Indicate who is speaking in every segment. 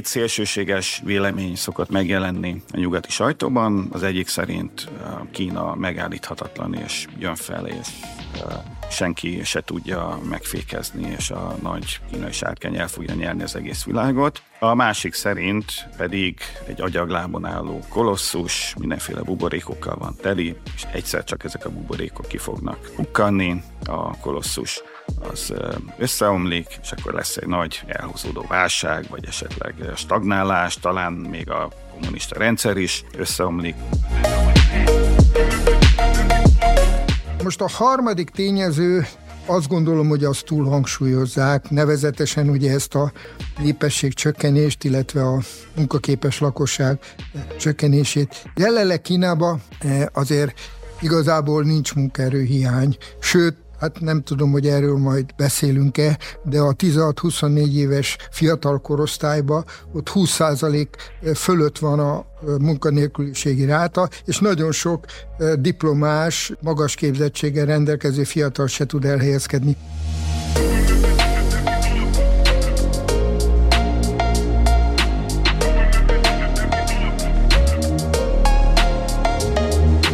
Speaker 1: Két szélsőséges vélemény szokott megjelenni a nyugati sajtóban. Az egyik szerint Kína megállíthatatlan és jön fel, és senki se tudja megfékezni, és a nagy kínai sárkány el fogja nyerni az egész világot. A másik szerint pedig egy agyaglábon álló kolosszus, mindenféle buborékokkal van teli, és egyszer csak ezek a buborékok ki fognak hukkanni, a kolosszus az összeomlik, és akkor lesz egy nagy elhúzódó válság, vagy esetleg stagnálás, talán még a kommunista rendszer is összeomlik.
Speaker 2: Most a harmadik tényező azt gondolom, hogy azt túl hangsúlyozzák, nevezetesen ugye ezt a népesség csökkenést, illetve a munkaképes lakosság csökkenését. Jelenleg Kínában azért igazából nincs munkaerőhiány, sőt, hát nem tudom, hogy erről majd beszélünk-e, de a 16-24 éves fiatal korosztályban ott 20% fölött van a munkanélküliségi ráta, és nagyon sok diplomás, magas képzettséggel rendelkező fiatal se tud elhelyezkedni.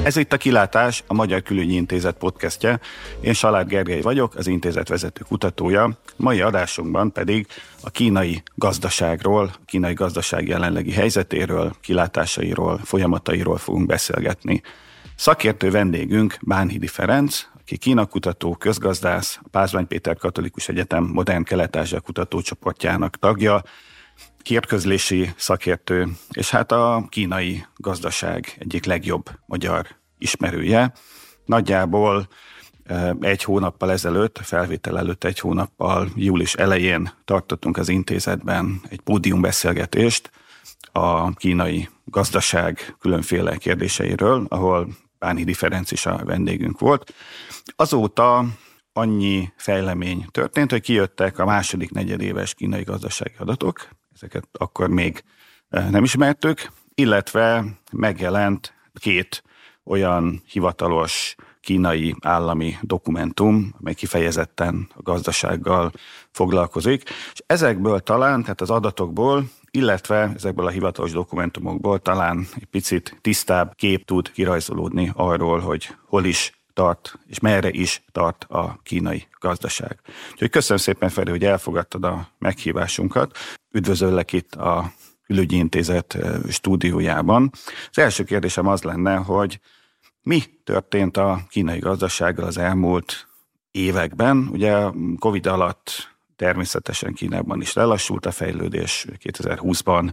Speaker 1: Ez itt a Kilátás, a Magyar Külügyi Intézet podcastje. Én Salád Gergely vagyok, az intézet vezető kutatója. Mai adásunkban pedig a kínai gazdaságról, a kínai gazdaság jelenlegi helyzetéről, kilátásairól, folyamatairól fogunk beszélgetni. Szakértő vendégünk Bánhidi Ferenc, aki Kína kutató, közgazdász, a Pázmány Péter Katolikus Egyetem Modern Kelet-Ázsia kutatócsoportjának tagja, hírközlési szakértő, és hát a kínai gazdaság egyik legjobb magyar ismerője. Nagyjából egy hónappal ezelőtt, felvétel előtt egy hónappal, július elején tartottunk az intézetben egy pódiumbeszélgetést a kínai gazdaság különféle kérdéseiről, ahol Bánhidi Ferenc is a vendégünk volt. Azóta annyi fejlemény történt, hogy kijöttek a második negyedéves kínai gazdasági adatok, ezeket akkor még eh, nem ismertük, illetve megjelent két olyan hivatalos kínai állami dokumentum, amely kifejezetten a gazdasággal foglalkozik, és ezekből talán, tehát az adatokból, illetve ezekből a hivatalos dokumentumokból talán egy picit tisztább kép tud kirajzolódni arról, hogy hol is tart, és merre is tart a kínai gazdaság. Úgyhogy köszönöm szépen, Feri, hogy elfogadtad a meghívásunkat. Üdvözöllek itt a Külügyi Intézet stúdiójában. Az első kérdésem az lenne, hogy mi történt a kínai gazdasággal az elmúlt években? Ugye Covid alatt természetesen Kínában is lelassult a fejlődés 2020-ban,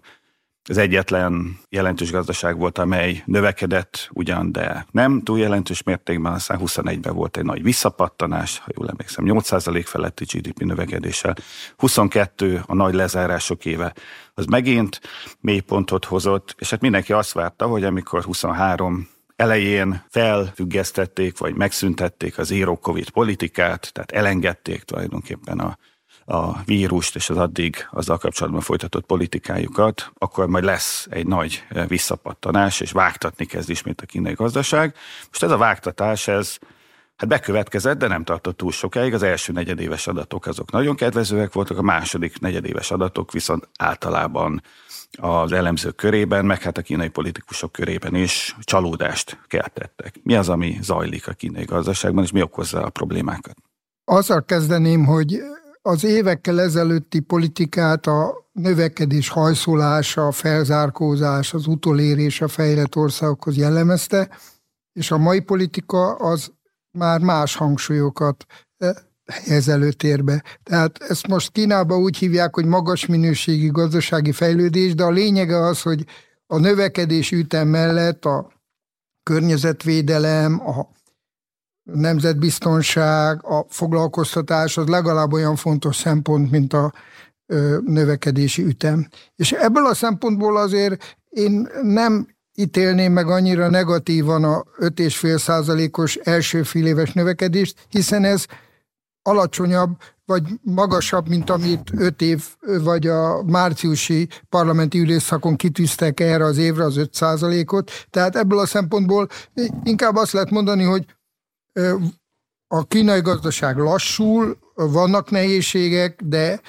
Speaker 1: az egyetlen jelentős gazdaság volt, amely növekedett ugyan, de nem túl jelentős mértékben, aztán 21-ben volt egy nagy visszapattanás, ha jól emlékszem, 8% feletti GDP növekedéssel. 22 a nagy lezárások éve, az megint mély pontot hozott, és hát mindenki azt várta, hogy amikor 23 elején felfüggesztették, vagy megszüntették az zero covid politikát, tehát elengedték tulajdonképpen a a vírust és az addig azzal kapcsolatban folytatott politikájukat, akkor majd lesz egy nagy eh, visszapattanás, és vágtatni kezd ismét a kínai gazdaság. Most ez a vágtatás, ez hát bekövetkezett, de nem tartott túl sokáig. Az első negyedéves adatok azok nagyon kedvezőek voltak, a második negyedéves adatok viszont általában az elemzők körében, meg hát a kínai politikusok körében is csalódást keltettek. Mi az, ami zajlik a kínai gazdaságban, és mi okozza a problémákat?
Speaker 2: Azzal kezdeném, hogy az évekkel ezelőtti politikát a növekedés hajszolása, a felzárkózás, az utolérés a fejlett országokhoz jellemezte, és a mai politika az már más hangsúlyokat eh, helyez előtérbe. Tehát ezt most Kínában úgy hívják, hogy magas minőségi gazdasági fejlődés, de a lényege az, hogy a növekedés ütem mellett a környezetvédelem, a nemzetbiztonság, a foglalkoztatás az legalább olyan fontos szempont, mint a növekedési ütem. És ebből a szempontból azért én nem ítélném meg annyira negatívan a 5,5 százalékos első fél éves növekedést, hiszen ez alacsonyabb, vagy magasabb, mint amit öt év, vagy a márciusi parlamenti ülésszakon kitűztek erre az évre az 5 százalékot. Tehát ebből a szempontból inkább azt lehet mondani, hogy a kínai gazdaság lassul, vannak nehézségek, de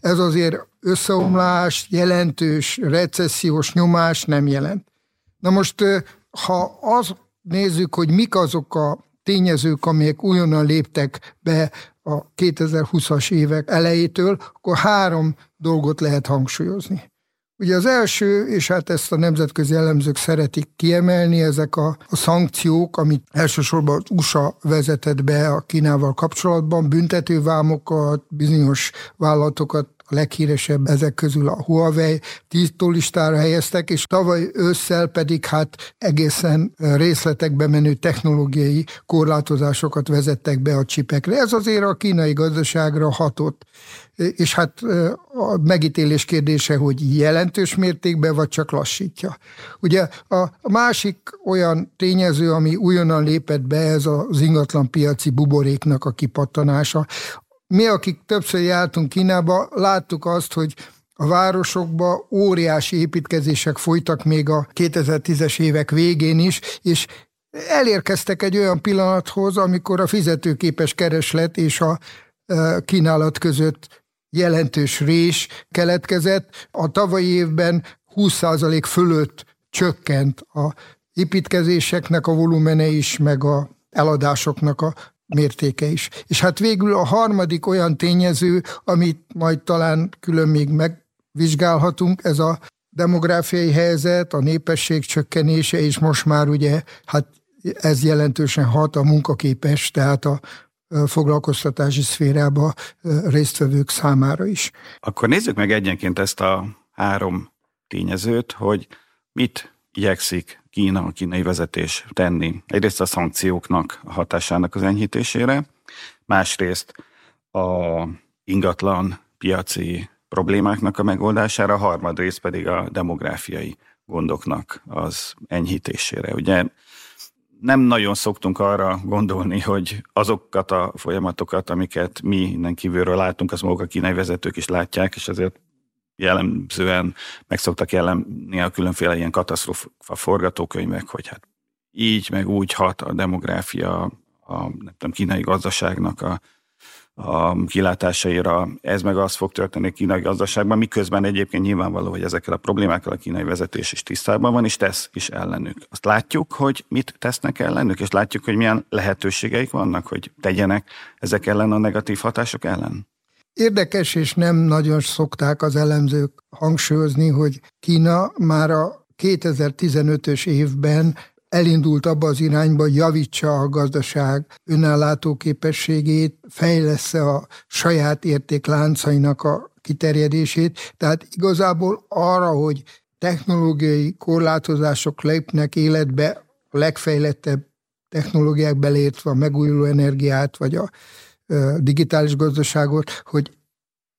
Speaker 2: ez azért összeomlás, jelentős recessziós nyomás nem jelent. Na most, ha az nézzük, hogy mik azok a tényezők, amelyek újonnan léptek be a 2020-as évek elejétől, akkor három dolgot lehet hangsúlyozni. Ugye az első, és hát ezt a nemzetközi elemzők szeretik kiemelni, ezek a, a szankciók, amit elsősorban USA vezetett be a Kínával kapcsolatban, büntetővámokat, bizonyos vállalatokat leghíresebb ezek közül a Huawei listára helyeztek, és tavaly ősszel pedig hát egészen részletekbe menő technológiai korlátozásokat vezettek be a csipekre. Ez azért a kínai gazdaságra hatott és hát a megítélés kérdése, hogy jelentős mértékben, vagy csak lassítja. Ugye a másik olyan tényező, ami újonnan lépett be, ez az ingatlan piaci buboréknak a kipattanása. Mi, akik többször jártunk Kínába, láttuk azt, hogy a városokba óriási építkezések folytak még a 2010-es évek végén is, és elérkeztek egy olyan pillanathoz, amikor a fizetőképes kereslet és a kínálat között jelentős rés keletkezett. A tavalyi évben 20% fölött csökkent a építkezéseknek a volumene is, meg a eladásoknak a mértéke is. És hát végül a harmadik olyan tényező, amit majd talán külön még megvizsgálhatunk, ez a demográfiai helyzet, a népesség csökkenése, és most már ugye hát ez jelentősen hat a munkaképes, tehát a foglalkoztatási szférába résztvevők számára is.
Speaker 1: Akkor nézzük meg egyenként ezt a három tényezőt, hogy mit igyekszik Kína, a kínai vezetés tenni. Egyrészt a szankcióknak a hatásának az enyhítésére, másrészt a ingatlan piaci problémáknak a megoldására, a harmadrészt pedig a demográfiai gondoknak az enyhítésére. Ugye nem nagyon szoktunk arra gondolni, hogy azokat a folyamatokat, amiket mi innen kívülről látunk, az maguk a kínai vezetők is látják, és ezért jellemzően meg szoktak jelenni a különféle ilyen katasztrófa forgatókönyvek, hogy hát így, meg úgy hat a demográfia a nem tudom, kínai gazdaságnak a a kilátásaira. Ez meg az fog történni a kínai gazdaságban, miközben egyébként nyilvánvaló, hogy ezekkel a problémákkal a kínai vezetés is tisztában van, és tesz is ellenük. Azt látjuk, hogy mit tesznek ellenük, és látjuk, hogy milyen lehetőségeik vannak, hogy tegyenek ezek ellen a negatív hatások ellen.
Speaker 2: Érdekes, és nem nagyon szokták az elemzők hangsúlyozni, hogy Kína már a 2015-ös évben elindult abba az irányba, hogy javítsa a gazdaság önállátó képességét, fejlesz a saját értékláncainak a kiterjedését. Tehát igazából arra, hogy technológiai korlátozások lépnek életbe, a legfejlettebb technológiák belértve a megújuló energiát, vagy a digitális gazdaságot, hogy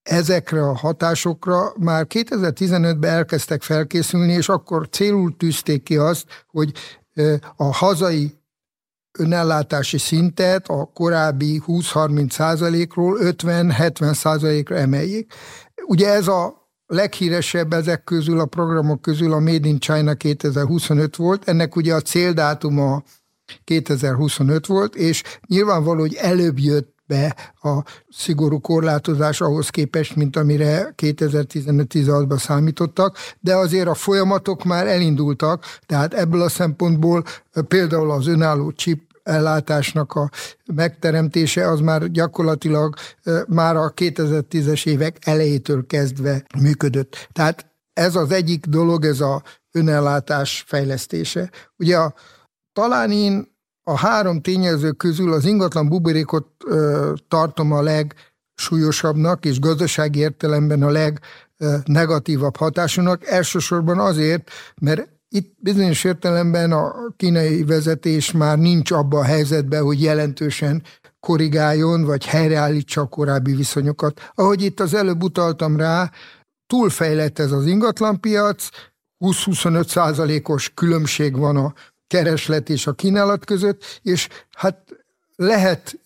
Speaker 2: ezekre a hatásokra már 2015-ben elkezdtek felkészülni, és akkor célul tűzték ki azt, hogy a hazai önellátási szintet a korábbi 20-30 százalékról 50-70 százalékra emeljék. Ugye ez a leghíresebb ezek közül, a programok közül a Made in China 2025 volt, ennek ugye a céldátuma 2025 volt, és nyilvánvaló, hogy előbb jött be a szigorú korlátozás ahhoz képest, mint amire 2015-16-ban számítottak, de azért a folyamatok már elindultak, tehát ebből a szempontból például az önálló chip ellátásnak a megteremtése az már gyakorlatilag már a 2010-es évek elejétől kezdve működött. Tehát ez az egyik dolog, ez a önellátás fejlesztése. Ugye a, talán én a három tényező közül az ingatlan buborékot ö, tartom a legsúlyosabbnak, és gazdasági értelemben a legnegatívabb hatásúnak, elsősorban azért, mert itt bizonyos értelemben a kínai vezetés már nincs abban a helyzetben, hogy jelentősen korrigáljon, vagy helyreállítsa a korábbi viszonyokat. Ahogy itt az előbb utaltam rá, túlfejlett ez az ingatlanpiac, 20-25 százalékos különbség van a kereslet és a kínálat között, és hát lehet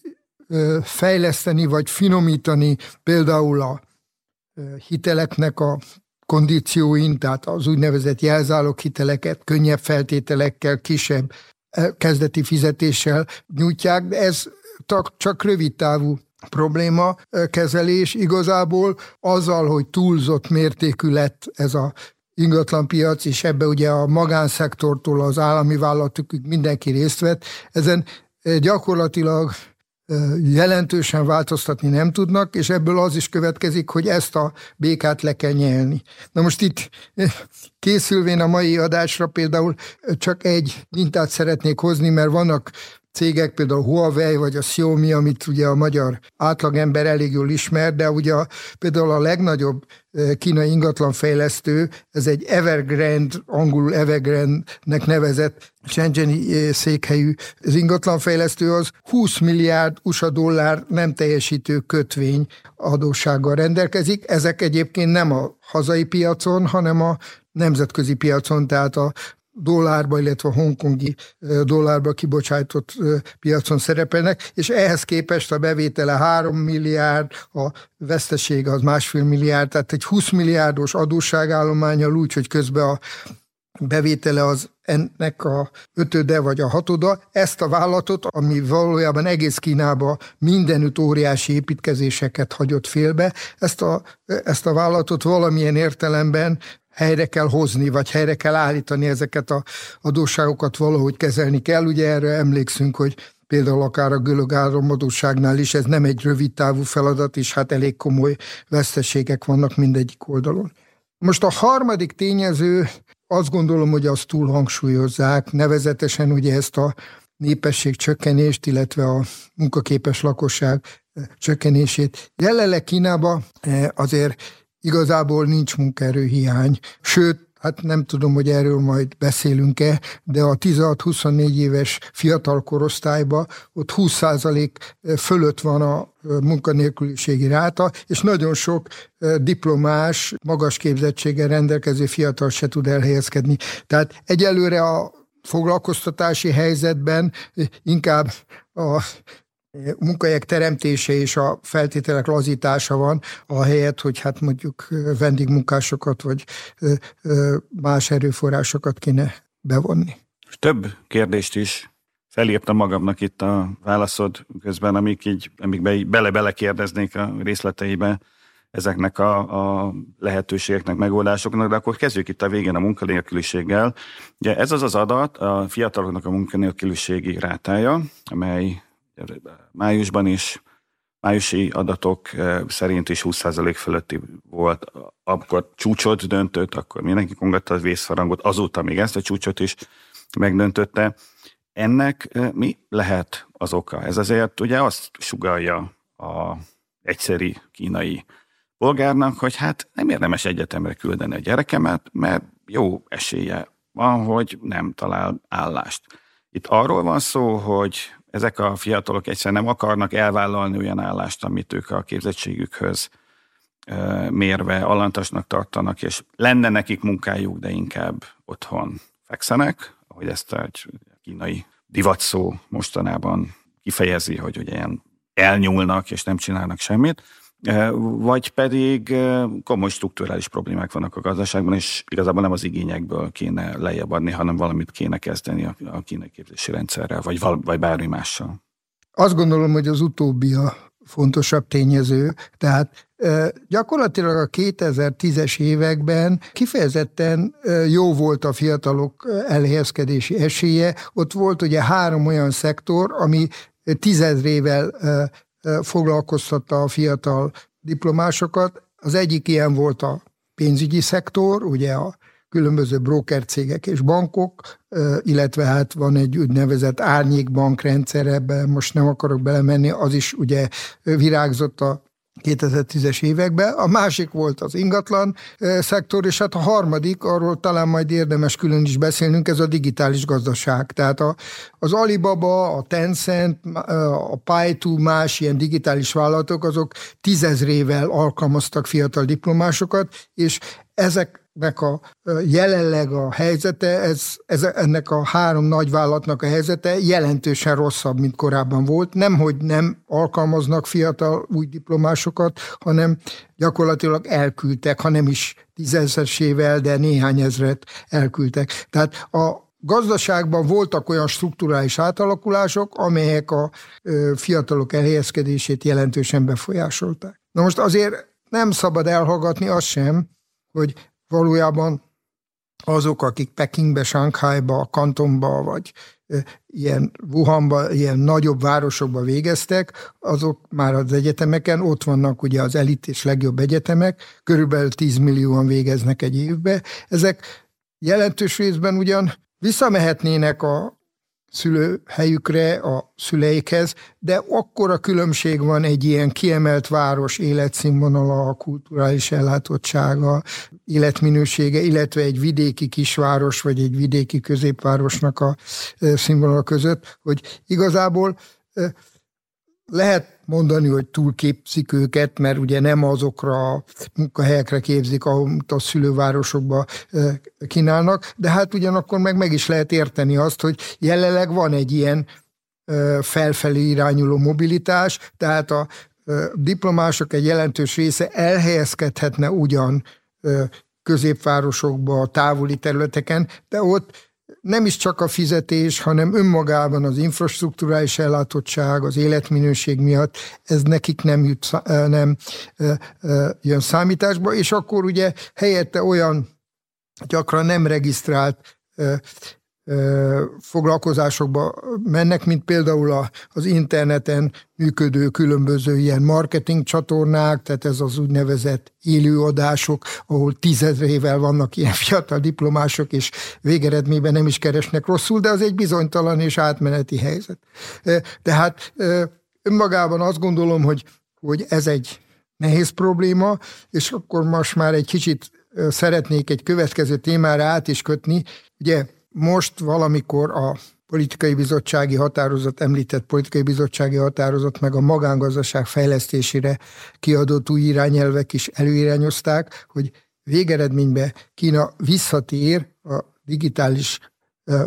Speaker 2: fejleszteni vagy finomítani például a hiteleknek a kondícióin, tehát az úgynevezett jelzálók hiteleket könnyebb feltételekkel, kisebb kezdeti fizetéssel nyújtják, de ez csak rövid távú probléma kezelés. Igazából azzal, hogy túlzott mértékű lett ez a ingatlanpiac, és ebbe ugye a magánszektortól az állami vállalatok mindenki részt vett, ezen gyakorlatilag jelentősen változtatni nem tudnak, és ebből az is következik, hogy ezt a békát le kell nyelni. Na most itt készülvén a mai adásra például csak egy mintát szeretnék hozni, mert vannak cégek, például Huawei vagy a Xiaomi, amit ugye a magyar átlagember elég jól ismer, de ugye a, például a legnagyobb kínai ingatlanfejlesztő, ez egy Evergrande, angolul Evergrande-nek nevezett Shenzheni székhelyű az ingatlanfejlesztő, az 20 milliárd USA dollár nem teljesítő kötvény adóssággal rendelkezik. Ezek egyébként nem a hazai piacon, hanem a nemzetközi piacon, tehát a dollárba, illetve a hongkongi dollárba kibocsájtott piacon szerepelnek, és ehhez képest a bevétele 3 milliárd, a vesztesége az másfél milliárd, tehát egy 20 milliárdos adósságállományal úgy, hogy közben a bevétele az ennek a ötöde vagy a hatoda, ezt a vállalatot, ami valójában egész Kínába mindenütt óriási építkezéseket hagyott félbe, ezt a, ezt a vállalatot valamilyen értelemben helyre kell hozni, vagy helyre kell állítani ezeket a adósságokat, valahogy kezelni kell. Ugye erre emlékszünk, hogy például akár a görög áramadóságnál is ez nem egy rövid távú feladat, és hát elég komoly veszteségek vannak mindegyik oldalon. Most a harmadik tényező, azt gondolom, hogy azt túl hangsúlyozzák, nevezetesen ugye ezt a népesség csökkenést, illetve a munkaképes lakosság csökkenését. Jelenleg Kínában eh, azért igazából nincs munkaerőhiány, sőt, hát nem tudom, hogy erről majd beszélünk-e, de a 16-24 éves fiatal korosztályban ott 20% fölött van a munkanélküliségi ráta, és nagyon sok diplomás, magas képzettséggel rendelkező fiatal se tud elhelyezkedni. Tehát egyelőre a foglalkoztatási helyzetben inkább a munkahelyek teremtése és a feltételek lazítása van, a helyet, hogy hát mondjuk vendégmunkásokat vagy más erőforrásokat kéne bevonni.
Speaker 1: Több kérdést is felírtam magamnak itt a válaszod közben, amik így, amik be, bele-bele kérdeznék a részleteibe ezeknek a, a lehetőségeknek, megoldásoknak, de akkor kezdjük itt a végén a munkanélküliséggel. Ugye ez az az adat, a fiataloknak a munkanélküliségi rátája, amely májusban is, májusi adatok eh, szerint is 20% fölötti volt, akkor csúcsot döntött, akkor mindenki kongatta a vészfarangot, azóta még ezt a csúcsot is megdöntötte. Ennek eh, mi lehet az oka? Ez azért ugye azt sugalja a egyszeri kínai polgárnak, hogy hát nem érdemes egyetemre küldeni a gyerekemet, mert jó esélye van, hogy nem talál állást. Itt arról van szó, hogy ezek a fiatalok egyszerűen nem akarnak elvállalni olyan állást, amit ők a képzettségükhöz mérve alantasnak tartanak, és lenne nekik munkájuk, de inkább otthon fekszenek, ahogy ezt egy kínai divatszó mostanában kifejezi, hogy ugye ilyen elnyúlnak és nem csinálnak semmit, vagy pedig komoly strukturális problémák vannak a gazdaságban, és igazából nem az igényekből kéne lejjebb adni, hanem valamit kéne kezdeni a, a képzési rendszerrel, vagy, val, vagy bármi mással.
Speaker 2: Azt gondolom, hogy az utóbbi a fontosabb tényező. Tehát gyakorlatilag a 2010-es években kifejezetten jó volt a fiatalok elhelyezkedési esélye. Ott volt ugye három olyan szektor, ami tizedrével foglalkoztatta a fiatal diplomásokat. Az egyik ilyen volt a pénzügyi szektor, ugye a különböző brókercégek és bankok, illetve hát van egy úgynevezett árnyékbankrendszer, ebben most nem akarok belemenni, az is ugye virágzott a 2010-es években, a másik volt az ingatlan szektor, és hát a harmadik, arról talán majd érdemes külön is beszélnünk, ez a digitális gazdaság. Tehát a, az Alibaba, a Tencent, a Paitu, más ilyen digitális vállalatok, azok tízezrével alkalmaztak fiatal diplomásokat, és ezek nek a jelenleg a helyzete, ez, ez, ennek a három nagyvállalatnak a helyzete jelentősen rosszabb, mint korábban volt. Nem, hogy nem alkalmaznak fiatal új diplomásokat, hanem gyakorlatilag elküldtek, ha nem is tízezresével, de néhány ezret elküldtek. Tehát a gazdaságban voltak olyan strukturális átalakulások, amelyek a fiatalok elhelyezkedését jelentősen befolyásolták. Na most azért nem szabad elhallgatni azt sem, hogy valójában azok, akik Pekingbe, Shanghaiba, Kantonba, vagy ilyen Wuhanba, ilyen nagyobb városokba végeztek, azok már az egyetemeken, ott vannak ugye az elit és legjobb egyetemek, körülbelül 10 millióan végeznek egy évbe. Ezek jelentős részben ugyan visszamehetnének a szülőhelyükre, a szüleikhez, de akkora különbség van egy ilyen kiemelt város életszínvonala, kulturális ellátottsága, életminősége, illetve egy vidéki kisváros, vagy egy vidéki középvárosnak a színvonala között, hogy igazából lehet mondani, hogy túlképzik őket, mert ugye nem azokra a munkahelyekre képzik, amit a szülővárosokba kínálnak, de hát ugyanakkor meg meg is lehet érteni azt, hogy jelenleg van egy ilyen felfelé irányuló mobilitás, tehát a diplomások egy jelentős része elhelyezkedhetne ugyan középvárosokba, távoli területeken, de ott nem is csak a fizetés, hanem önmagában az infrastruktúrális ellátottság, az életminőség miatt ez nekik nem, jut, nem jön számításba, és akkor ugye helyette olyan gyakran nem regisztrált foglalkozásokba mennek, mint például az interneten működő különböző ilyen marketing csatornák, tehát ez az úgynevezett élőadások, ahol tízezrével vannak ilyen fiatal diplomások, és végeredményben nem is keresnek rosszul, de az egy bizonytalan és átmeneti helyzet. Tehát önmagában azt gondolom, hogy, hogy ez egy nehéz probléma, és akkor most már egy kicsit szeretnék egy következő témára át is kötni. Ugye most valamikor a politikai bizottsági határozat, említett politikai bizottsági határozat, meg a magángazdaság fejlesztésére kiadott új irányelvek is előirányozták, hogy végeredményben Kína visszatér a digitális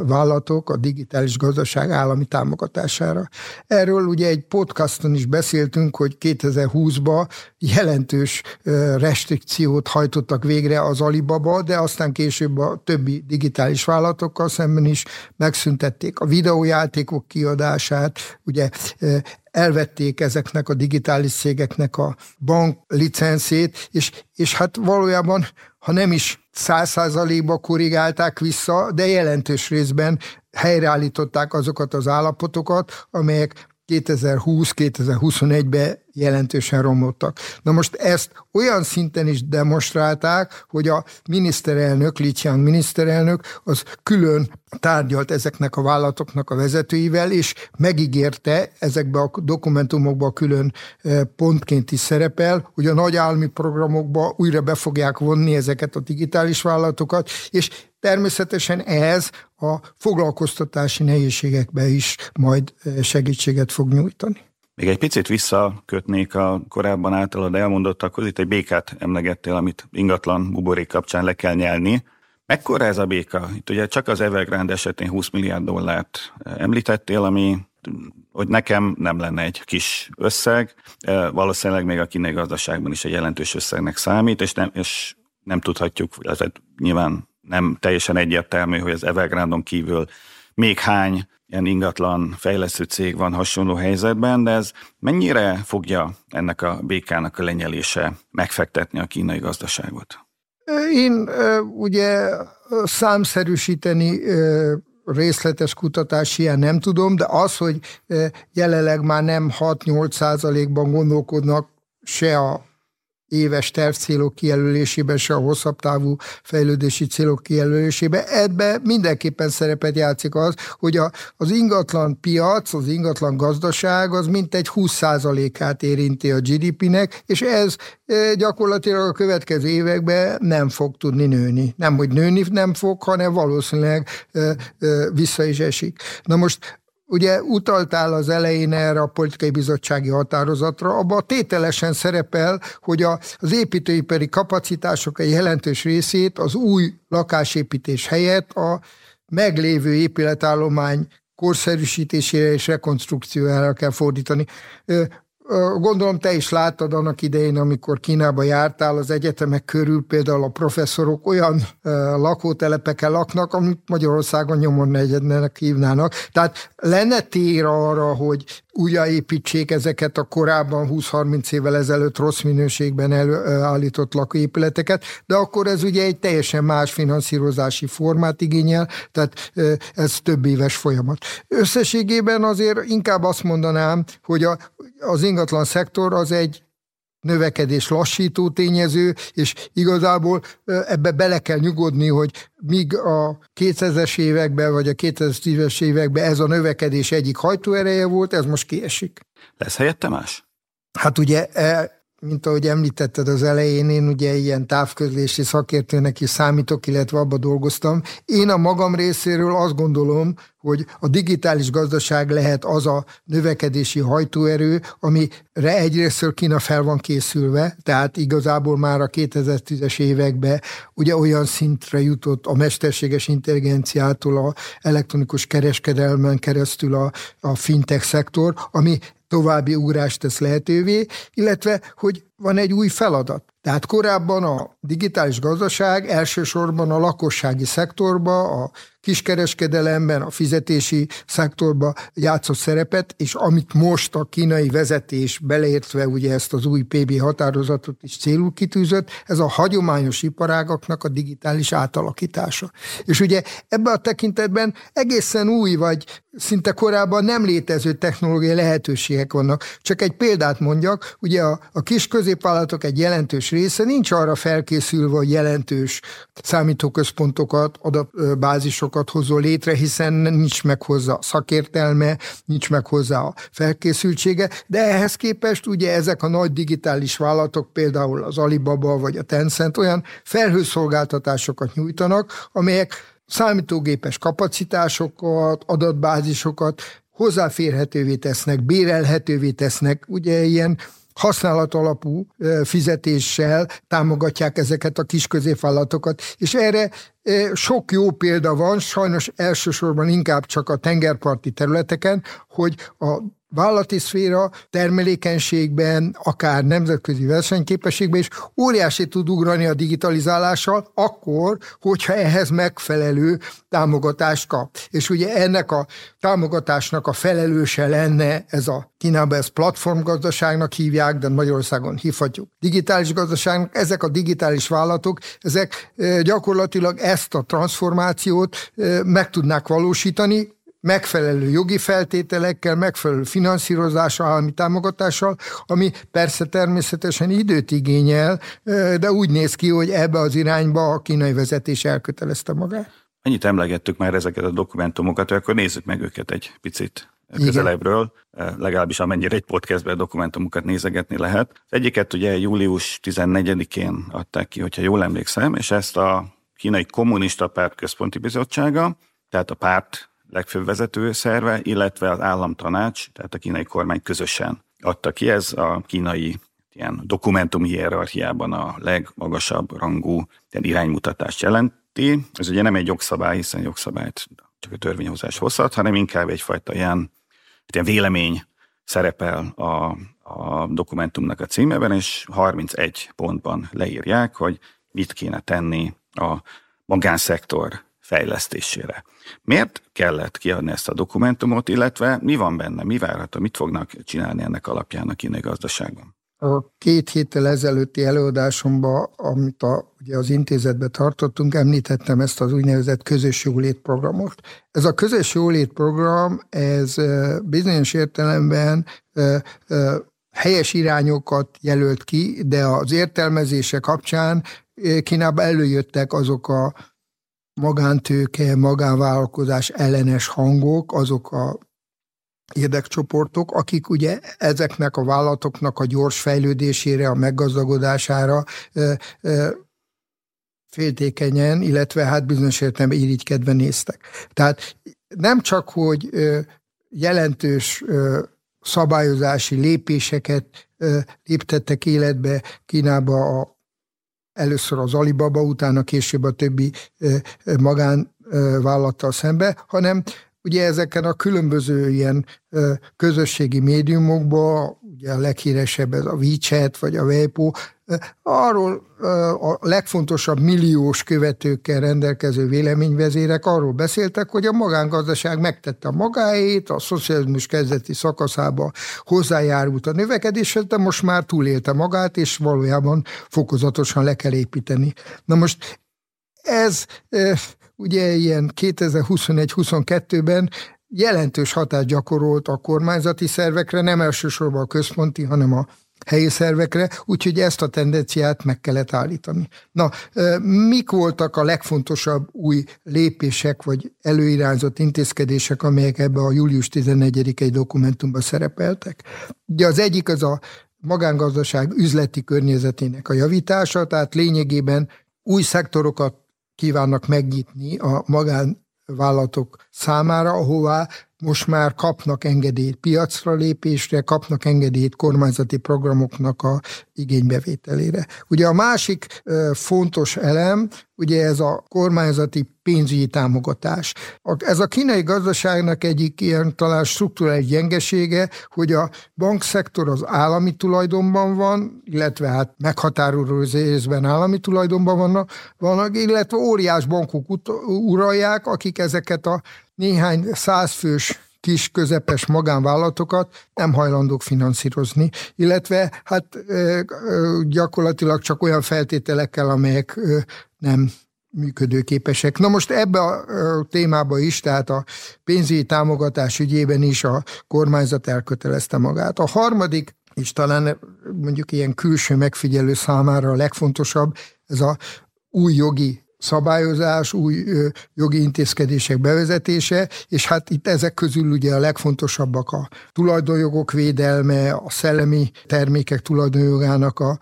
Speaker 2: vállalatok a digitális gazdaság állami támogatására. Erről ugye egy podcaston is beszéltünk, hogy 2020-ban jelentős restrikciót hajtottak végre az Alibaba, de aztán később a többi digitális vállalatokkal szemben is megszüntették a videójátékok kiadását, ugye elvették ezeknek a digitális cégeknek a bank licenszét, és, és hát valójában, ha nem is száz százalékba korrigálták vissza, de jelentős részben helyreállították azokat az állapotokat, amelyek 2020-2021-ben jelentősen romlottak. Na most ezt olyan szinten is demonstrálták, hogy a miniszterelnök, Li Qiang miniszterelnök, az külön tárgyalt ezeknek a vállalatoknak a vezetőivel, és megígérte, ezekbe a dokumentumokba külön e, pontként is szerepel, hogy a nagy állami programokba újra be fogják vonni ezeket a digitális vállalatokat, és Természetesen ez a foglalkoztatási nehézségekbe is majd e, segítséget fog nyújtani.
Speaker 1: Még egy picit visszakötnék a korábban általad elmondottakhoz. Itt egy békát emlegettél, amit ingatlan buborék kapcsán le kell nyelni. Mekkora ez a béka? Itt ugye csak az Evergrande esetén 20 milliárd dollárt említettél, ami hogy nekem nem lenne egy kis összeg, valószínűleg még a kínai gazdaságban is egy jelentős összegnek számít, és nem, és nem tudhatjuk, illetve nyilván nem teljesen egyértelmű, hogy az Evergrande-on kívül még hány ilyen ingatlan fejlesztő cég van hasonló helyzetben, de ez mennyire fogja ennek a békának a lenyelése megfektetni a kínai gazdaságot?
Speaker 2: Én ugye számszerűsíteni részletes kutatás ilyen nem tudom, de az, hogy jelenleg már nem 6-8 százalékban gondolkodnak se a éves tervcélok kijelölésében, se a hosszabb távú fejlődési célok kijelölésében. Ebbe mindenképpen szerepet játszik az, hogy a, az ingatlan piac, az ingatlan gazdaság az mintegy 20%-át érinti a GDP-nek, és ez e, gyakorlatilag a következő években nem fog tudni nőni. Nem, hogy nőni nem fog, hanem valószínűleg e, e, vissza is esik. Na most Ugye utaltál az elején erre a politikai bizottsági határozatra, abban tételesen szerepel, hogy a, az építőipari kapacitások egy jelentős részét az új lakásépítés helyett a meglévő épületállomány korszerűsítésére és rekonstrukciójára kell fordítani. Gondolom te is láttad annak idején, amikor Kínába jártál az egyetemek körül, például a professzorok olyan lakótelepeken laknak, amit Magyarországon nyomon negyednek hívnának. Tehát lenne tér arra, hogy újjáépítsék ezeket a korábban 20-30 évvel ezelőtt rossz minőségben előállított lakóépületeket, de akkor ez ugye egy teljesen más finanszírozási formát igényel, tehát ez több éves folyamat. Összességében azért inkább azt mondanám, hogy a, az ingatlan szektor az egy növekedés lassító tényező, és igazából ebbe bele kell nyugodni, hogy míg a 2000-es években, vagy a 2010-es években ez a növekedés egyik hajtóereje volt, ez most kiesik.
Speaker 1: Lesz helyette más?
Speaker 2: Hát ugye e, mint ahogy említetted az elején, én ugye ilyen távközlési szakértőnek is számítok, illetve abba dolgoztam. Én a magam részéről azt gondolom, hogy a digitális gazdaság lehet az a növekedési hajtóerő, amire egyrésztől Kína fel van készülve, tehát igazából már a 2010-es években ugye olyan szintre jutott a mesterséges intelligenciától a elektronikus kereskedelmen keresztül a, a fintech szektor, ami további ugrást tesz lehetővé, illetve hogy van egy új feladat. Tehát korábban a digitális gazdaság elsősorban a lakossági szektorba, a kiskereskedelemben, a fizetési szektorba játszott szerepet, és amit most a kínai vezetés beleértve ugye ezt az új PB határozatot is célul kitűzött, ez a hagyományos iparágaknak a digitális átalakítása. És ugye ebben a tekintetben egészen új, vagy szinte korábban nem létező technológiai lehetőségek vannak. Csak egy példát mondjak, ugye a, a kis középvállalatok egy jelentős része nincs arra felkészülve, hogy jelentős számítóközpontokat, adatbázisokat hozzon létre, hiszen nincs meg hozzá szakértelme, nincs meg hozzá a felkészültsége, de ehhez képest ugye ezek a nagy digitális vállalatok, például az Alibaba vagy a Tencent olyan felhőszolgáltatásokat nyújtanak, amelyek számítógépes kapacitásokat, adatbázisokat hozzáférhetővé tesznek, bérelhetővé tesznek, ugye ilyen használat alapú fizetéssel támogatják ezeket a kis középvállalatokat, és erre sok jó példa van, sajnos elsősorban inkább csak a tengerparti területeken, hogy a vállalati szféra termelékenységben, akár nemzetközi versenyképességben is óriási tud ugrani a digitalizálással, akkor, hogyha ehhez megfelelő támogatást kap. És ugye ennek a támogatásnak a felelőse lenne ez a Kínában ezt platformgazdaságnak hívják, de Magyarországon hívhatjuk digitális gazdaságnak. Ezek a digitális vállalatok, ezek gyakorlatilag ezt a transformációt meg tudnák valósítani, megfelelő jogi feltételekkel, megfelelő finanszírozással, állami támogatással, ami persze természetesen időt igényel, de úgy néz ki, hogy ebbe az irányba a kínai vezetés elkötelezte magát.
Speaker 1: Ennyit emlegettük már ezeket a dokumentumokat, akkor nézzük meg őket egy picit közelebbről, Igen. legalábbis amennyire egy podcastben dokumentumokat nézegetni lehet. Az egyiket ugye július 14-én adták ki, hogyha jól emlékszem, és ezt a kínai kommunista párt központi bizottsága, tehát a párt legfőbb vezető szerve, illetve az államtanács, tehát a kínai kormány közösen adta ki. Ez a kínai ilyen dokumentum hierarchiában a legmagasabb rangú ilyen iránymutatást jelenti. Ez ugye nem egy jogszabály, hiszen jogszabályt csak a törvényhozás hozhat, hanem inkább egyfajta ilyen, ilyen vélemény szerepel a, a dokumentumnak a címében, és 31 pontban leírják, hogy mit kéne tenni a magánszektor fejlesztésére. Miért kellett kiadni ezt a dokumentumot, illetve mi van benne, mi várható, mit fognak csinálni ennek alapján a kínai gazdaságban?
Speaker 2: A két héttel ezelőtti előadásomban, amit a, ugye az intézetben tartottunk, említettem ezt az úgynevezett közös jólét programot. Ez a közös jólét program, ez bizonyos értelemben helyes irányokat jelölt ki, de az értelmezése kapcsán Kínában előjöttek azok a magántőke, magánvállalkozás ellenes hangok, azok a érdekcsoportok, akik ugye ezeknek a vállalatoknak a gyors fejlődésére, a meggazdagodására féltékenyen, illetve hát bizonyos értelemben irigykedve néztek. Tehát nem csak, hogy jelentős szabályozási lépéseket léptettek életbe Kínába a először az Alibaba, utána később a többi magánvállalattal szembe, hanem ugye ezeken a különböző ilyen közösségi médiumokban, ugye a leghíresebb ez a WeChat vagy a Weibo, arról a legfontosabb milliós követőkkel rendelkező véleményvezérek arról beszéltek, hogy a magángazdaság megtette a magáét, a szocializmus kezdeti szakaszába hozzájárult a növekedéshez, de most már túlélte magát, és valójában fokozatosan le kell építeni. Na most ez ugye ilyen 2021-22-ben jelentős hatást gyakorolt a kormányzati szervekre, nem elsősorban a központi, hanem a helyi szervekre, úgyhogy ezt a tendenciát meg kellett állítani. Na, mik voltak a legfontosabb új lépések, vagy előirányzott intézkedések, amelyek ebbe a július 14-i dokumentumban szerepeltek? Ugye az egyik az a magángazdaság üzleti környezetének a javítása, tehát lényegében új szektorokat kívánnak megnyitni a magánvállalatok számára, ahová most már kapnak engedélyt piacra lépésre, kapnak engedélyt kormányzati programoknak a igénybevételére. Ugye a másik fontos elem, ugye ez a kormányzati pénzügyi támogatás. Ez a kínai gazdaságnak egyik ilyen talán struktúrális gyengesége, hogy a bankszektor az állami tulajdonban van, illetve hát meghatározó részben állami tulajdonban vannak, illetve óriás bankok uralják, akik ezeket a néhány százfős kis, közepes magánvállalatokat nem hajlandók finanszírozni, illetve hát gyakorlatilag csak olyan feltételekkel, amelyek nem működőképesek. Na most ebbe a témába is, tehát a pénzügyi támogatás ügyében is a kormányzat elkötelezte magát. A harmadik, és talán mondjuk ilyen külső megfigyelő számára a legfontosabb, ez a új jogi szabályozás, új jogi intézkedések bevezetése, és hát itt ezek közül ugye a legfontosabbak a tulajdonjogok védelme, a szellemi termékek tulajdonjogának a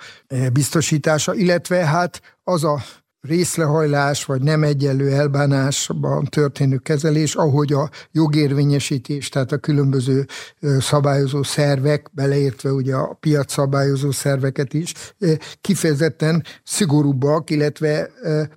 Speaker 2: biztosítása, illetve hát az a részlehajlás vagy nem egyenlő elbánásban történő kezelés, ahogy a jogérvényesítés, tehát a különböző szabályozó szervek, beleértve ugye a piac szabályozó szerveket is, kifejezetten szigorúbbak, illetve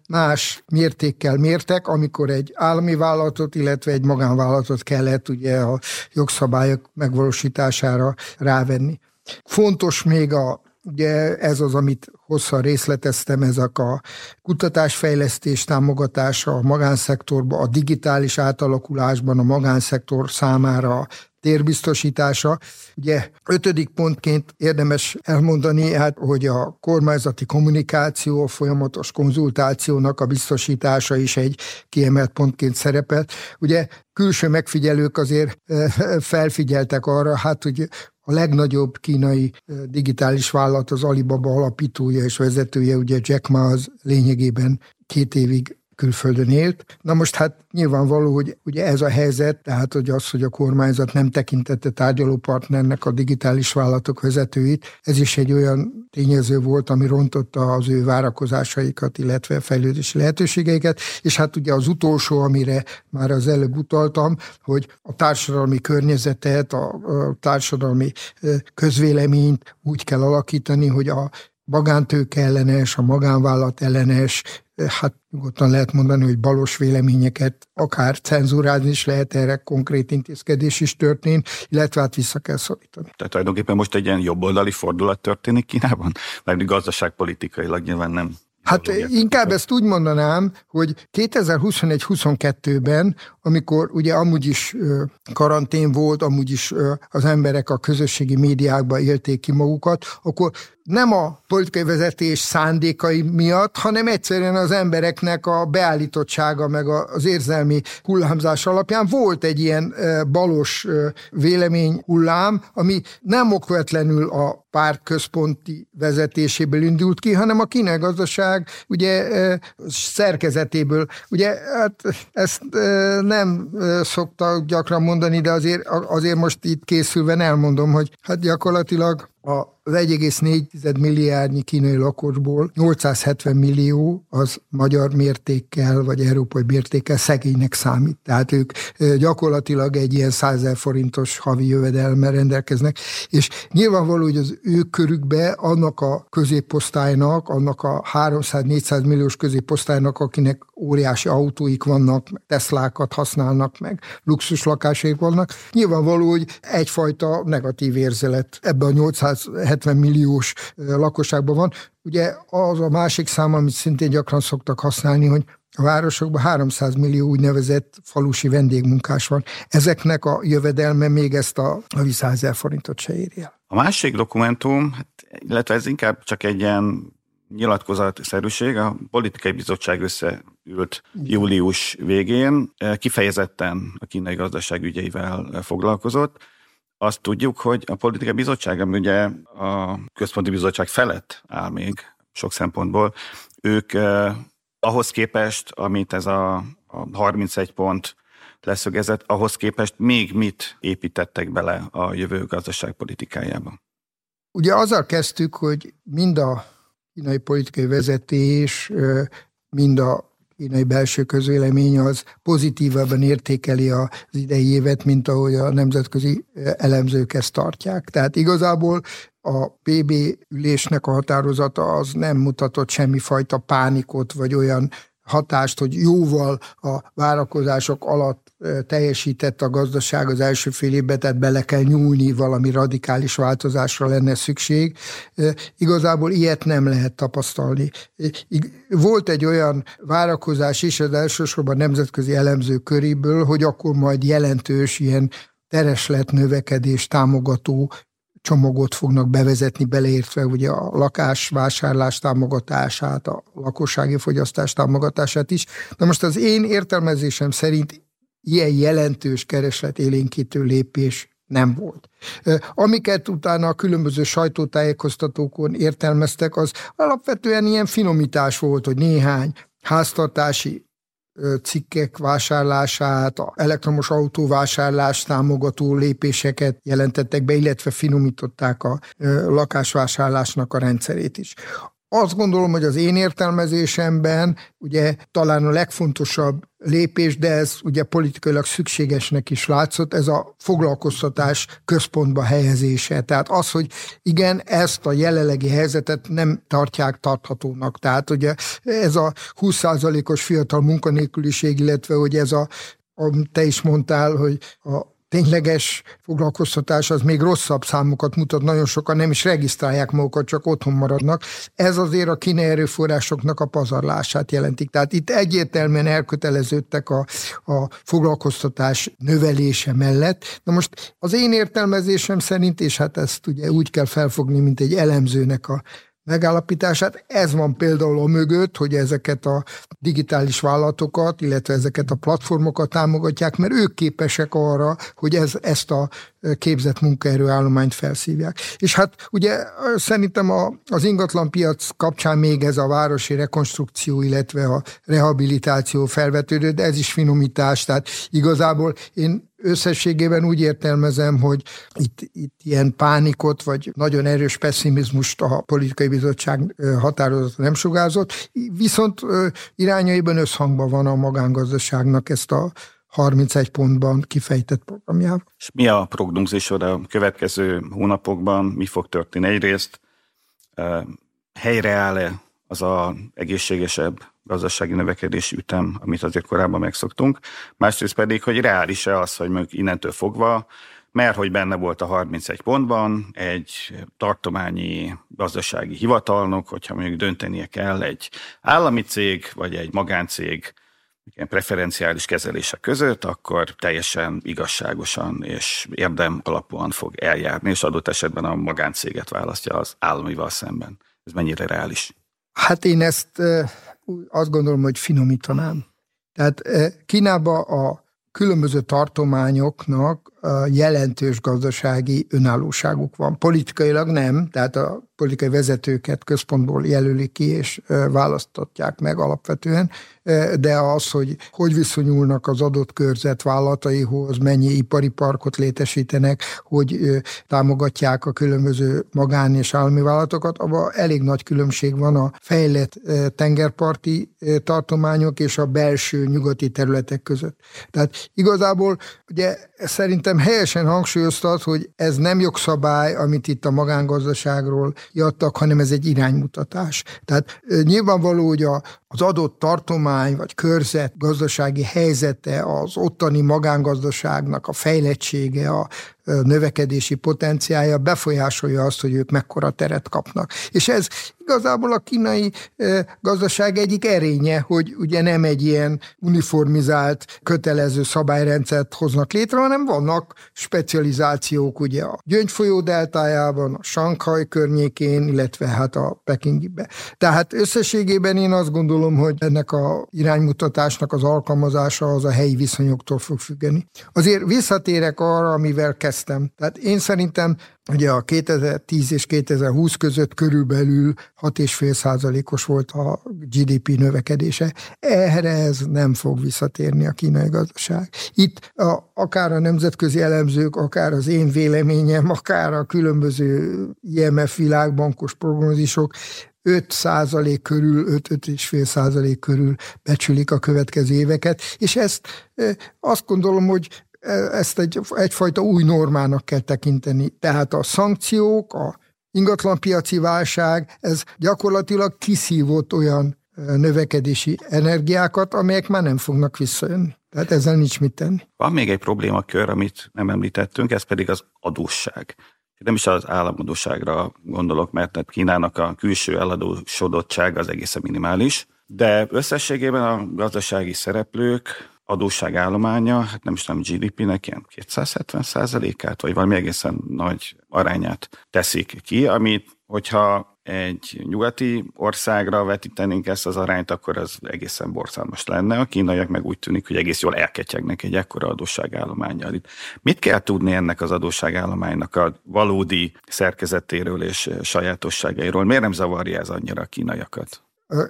Speaker 2: más mértékkel mértek, amikor egy állami vállalatot, illetve egy magánvállalatot kellett ugye a jogszabályok megvalósítására rávenni. Fontos még a Ugye ez az, amit hosszan részleteztem, ezek a kutatásfejlesztés támogatása a magánszektorban, a digitális átalakulásban a magánszektor számára térbiztosítása. Ugye ötödik pontként érdemes elmondani, hát, hogy a kormányzati kommunikáció, a folyamatos konzultációnak a biztosítása is egy kiemelt pontként szerepel. Ugye külső megfigyelők azért eh, felfigyeltek arra, hát, hogy a legnagyobb kínai digitális vállalat, az Alibaba alapítója és vezetője, ugye Jack Ma az lényegében két évig külföldön élt. Na most hát nyilvánvaló, hogy ugye ez a helyzet, tehát hogy az, hogy a kormányzat nem tekintette tárgyalópartnernek a digitális vállalatok vezetőit, ez is egy olyan tényező volt, ami rontotta az ő várakozásaikat, illetve fejlődési lehetőségeiket, és hát ugye az utolsó, amire már az előbb utaltam, hogy a társadalmi környezetet, a, a társadalmi közvéleményt úgy kell alakítani, hogy a magántőke ellenes, a magánvállalat ellenes, hát nyugodtan lehet mondani, hogy balos véleményeket akár cenzúrázni is lehet, erre konkrét intézkedés is történt, illetve hát vissza kell szorítani.
Speaker 1: Tehát tulajdonképpen most egy ilyen jobboldali fordulat történik Kínában? Mert gazdaságpolitikailag nyilván nem
Speaker 2: Hát inkább ezt úgy mondanám, hogy 2021-22-ben, amikor ugye amúgy is karantén volt, amúgy is az emberek a közösségi médiákban élték ki magukat, akkor nem a politikai vezetés szándékai miatt, hanem egyszerűen az embereknek a beállítottsága, meg az érzelmi hullámzás alapján volt egy ilyen balos vélemény hullám, ami nem okvetlenül a párt központi vezetéséből indult ki, hanem a kínai gazdaság ugye szerkezetéből. Ugye hát ezt nem szoktak gyakran mondani, de azért, azért most itt készülve elmondom, hogy hát gyakorlatilag a az 1,4 milliárdnyi kínai lakosból 870 millió az magyar mértékkel, vagy európai mértékkel szegénynek számít. Tehát ők gyakorlatilag egy ilyen 100 forintos havi jövedelemmel rendelkeznek, és nyilvánvaló, hogy az ő körükbe annak a középosztálynak, annak a 300-400 milliós középosztálynak, akinek óriási autóik vannak, Teslákat használnak, meg luxus lakásaik vannak, nyilvánvaló, hogy egyfajta negatív érzelet ebbe a 870 milliós lakosságban van. Ugye az a másik szám, amit szintén gyakran szoktak használni, hogy a városokban 300 millió úgynevezett falusi vendégmunkás van. Ezeknek a jövedelme még ezt a havi 100 forintot se érje.
Speaker 1: A másik dokumentum, hát, illetve ez inkább csak egy ilyen nyilatkozatszerűség, a politikai bizottság összeült július végén, kifejezetten a kínai gazdaság ügyeivel foglalkozott. Azt tudjuk, hogy a politikai bizottság, ami ugye a központi bizottság felett áll még sok szempontból, ők eh, ahhoz képest, amit ez a, a 31 pont leszögezett, ahhoz képest még mit építettek bele a jövő gazdaságpolitikájába?
Speaker 2: Ugye azzal kezdtük, hogy mind a kínai politikai vezetés, mind a kínai belső közvélemény az pozitívabban értékeli az idei évet, mint ahogy a nemzetközi elemzők ezt tartják. Tehát igazából a PB ülésnek a határozata az nem mutatott semmifajta pánikot, vagy olyan hatást, hogy jóval a várakozások alatt teljesített a gazdaság az első fél évben, tehát bele kell nyúlni, valami radikális változásra lenne szükség. Igazából ilyet nem lehet tapasztalni. Volt egy olyan várakozás is az elsősorban nemzetközi elemző köréből, hogy akkor majd jelentős ilyen tereslet növekedés támogató csomagot fognak bevezetni, beleértve ugye a lakásvásárlás támogatását, a lakossági fogyasztás támogatását is. Na most az én értelmezésem szerint ilyen jelentős kereslet élénkítő lépés nem volt. Amiket utána a különböző sajtótájékoztatókon értelmeztek, az alapvetően ilyen finomítás volt, hogy néhány háztartási cikkek vásárlását, elektromos autó vásárlás támogató lépéseket jelentettek be, illetve finomították a lakásvásárlásnak a rendszerét is. Azt gondolom, hogy az én értelmezésemben ugye talán a legfontosabb lépés, de ez ugye politikailag szükségesnek is látszott, ez a foglalkoztatás központba helyezése. Tehát az, hogy igen, ezt a jelenlegi helyzetet nem tartják tarthatónak. Tehát ugye ez a 20%-os fiatal munkanélküliség, illetve hogy ez a te is mondtál, hogy a tényleges foglalkoztatás az még rosszabb számokat mutat, nagyon sokan nem is regisztrálják magukat, csak otthon maradnak. Ez azért a kínai erőforrásoknak a pazarlását jelentik. Tehát itt egyértelműen elköteleződtek a, a foglalkoztatás növelése mellett. Na most az én értelmezésem szerint, és hát ezt ugye úgy kell felfogni, mint egy elemzőnek a megállapítását. Ez van például a mögött, hogy ezeket a digitális vállalatokat, illetve ezeket a platformokat támogatják, mert ők képesek arra, hogy ez, ezt a képzett munkaerőállományt felszívják. És hát ugye szerintem a, az ingatlanpiac kapcsán még ez a városi rekonstrukció, illetve a rehabilitáció felvetődött, de ez is finomítás, tehát igazából én összességében úgy értelmezem, hogy itt, itt ilyen pánikot, vagy nagyon erős pessimizmust a politikai bizottság határozat nem sugázott, viszont irányaiban összhangban van a magángazdaságnak ezt a 31 pontban kifejtett programjával.
Speaker 1: És mi a prognózisod a következő hónapokban? Mi fog történni? Egyrészt helyreáll-e az a egészségesebb gazdasági növekedési ütem, amit azért korábban megszoktunk. Másrészt pedig, hogy reális-e az, hogy mondjuk innentől fogva, mert hogy benne volt a 31 pontban egy tartományi gazdasági hivatalnok, hogyha mondjuk döntenie kell egy állami cég vagy egy magáncég ilyen preferenciális kezelése között, akkor teljesen igazságosan és érdem alapúan fog eljárni, és adott esetben a magáncéget választja az államival szemben. Ez mennyire reális?
Speaker 2: Hát én ezt azt gondolom, hogy finomítanám. Tehát Kínában a különböző tartományoknak jelentős gazdasági önállóságuk van. Politikailag nem, tehát a politikai vezetőket központból jelölik ki és választatják meg alapvetően, de az, hogy hogy viszonyulnak az adott körzet vállalataihoz, mennyi ipari parkot létesítenek, hogy támogatják a különböző magán és állami vállalatokat, abban elég nagy különbség van a fejlett tengerparti tartományok és a belső nyugati területek között. Tehát igazából ugye szerintem helyesen hangsúlyoztat, hogy ez nem jogszabály, amit itt a magángazdaságról jadtak, hanem ez egy iránymutatás. Tehát nyilvánvaló, hogy a, az adott tartomány vagy körzet gazdasági helyzete, az ottani magángazdaságnak a fejlettsége, a növekedési potenciája befolyásolja azt, hogy ők mekkora teret kapnak. És ez igazából a kínai gazdaság egyik erénye, hogy ugye nem egy ilyen uniformizált, kötelező szabályrendszert hoznak létre, hanem vannak specializációk ugye a Gyöngyfolyó deltájában, a Sankhaj környékén, illetve hát a Pekingibe. Tehát összességében én azt gondolom, hogy ennek a iránymutatásnak az alkalmazása az a helyi viszonyoktól fog függeni. Azért visszatérek arra, amivel kezdtem. Tehát én szerintem Ugye a 2010 és 2020 között körülbelül 6,5 százalékos volt a GDP növekedése. Erre ez nem fog visszatérni a kínai gazdaság. Itt a, akár a nemzetközi elemzők, akár az én véleményem, akár a különböző IMF világbankos prognózisok 5 százalék körül, 5-5,5 százalék körül becsülik a következő éveket, és ezt azt gondolom, hogy ezt egy, egyfajta új normának kell tekinteni. Tehát a szankciók, a ingatlanpiaci válság, ez gyakorlatilag kiszívott olyan növekedési energiákat, amelyek már nem fognak visszajönni. Tehát ezzel nincs mit tenni.
Speaker 1: Van még egy problémakör, amit nem említettünk, ez pedig az adósság. Nem is az államadóságra gondolok, mert Kínának a külső eladósodottság az egészen minimális, de összességében a gazdasági szereplők adósságállománya, hát nem is tudom, GDP-nek ilyen 270 százalékát, vagy valami egészen nagy arányát teszik ki, amit hogyha egy nyugati országra vetítenénk ezt az arányt, akkor az egészen borzalmas lenne. A kínaiak meg úgy tűnik, hogy egész jól elketyegnek egy ekkora adósságállományjal. Mit kell tudni ennek az adósságállománynak a valódi szerkezetéről és sajátosságairól? Miért nem zavarja ez annyira a kínaiakat?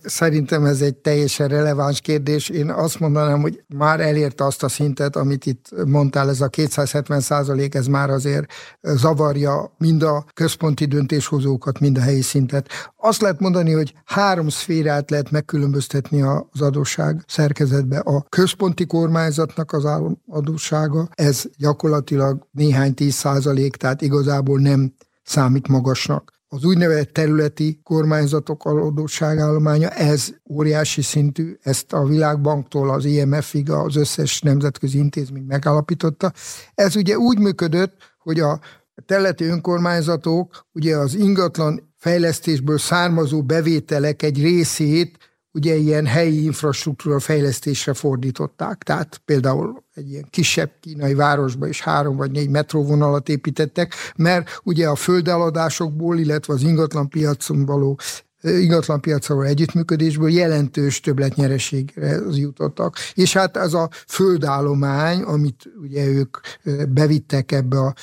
Speaker 2: Szerintem ez egy teljesen releváns kérdés. Én azt mondanám, hogy már elérte azt a szintet, amit itt mondtál, ez a 270 százalék, ez már azért zavarja mind a központi döntéshozókat, mind a helyi szintet. Azt lehet mondani, hogy három szférát lehet megkülönböztetni az adósság szerkezetbe. A központi kormányzatnak az adóssága, ez gyakorlatilag néhány tíz százalék, tehát igazából nem számít magasnak az úgynevezett területi kormányzatok adósságállománya, ez óriási szintű, ezt a Világbanktól az IMF-ig az összes nemzetközi intézmény megállapította. Ez ugye úgy működött, hogy a területi önkormányzatok ugye az ingatlan fejlesztésből származó bevételek egy részét ugye ilyen helyi infrastruktúra fejlesztésre fordították. Tehát például egy ilyen kisebb kínai városba is három vagy négy metróvonalat építettek, mert ugye a földeladásokból, illetve az ingatlanpiacon való ingatlanpiacról együttműködésből jelentős többletnyereségre jutottak. És hát ez a földállomány, amit ugye ők bevittek ebbe a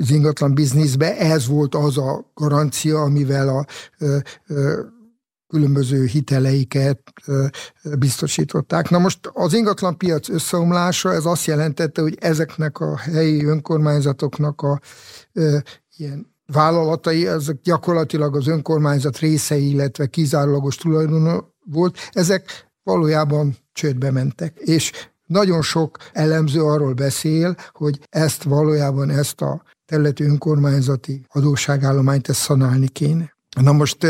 Speaker 2: az ingatlan bizniszbe, ez volt az a garancia, amivel a különböző hiteleiket biztosították. Na most az ingatlanpiac összeomlása, ez azt jelentette, hogy ezeknek a helyi önkormányzatoknak a ilyen vállalatai, ezek gyakorlatilag az önkormányzat részei, illetve kizárólagos tulajdon volt, ezek valójában csődbe mentek. És nagyon sok elemző arról beszél, hogy ezt valójában ezt a területi önkormányzati adósságállományt ezt szanálni kéne. Na most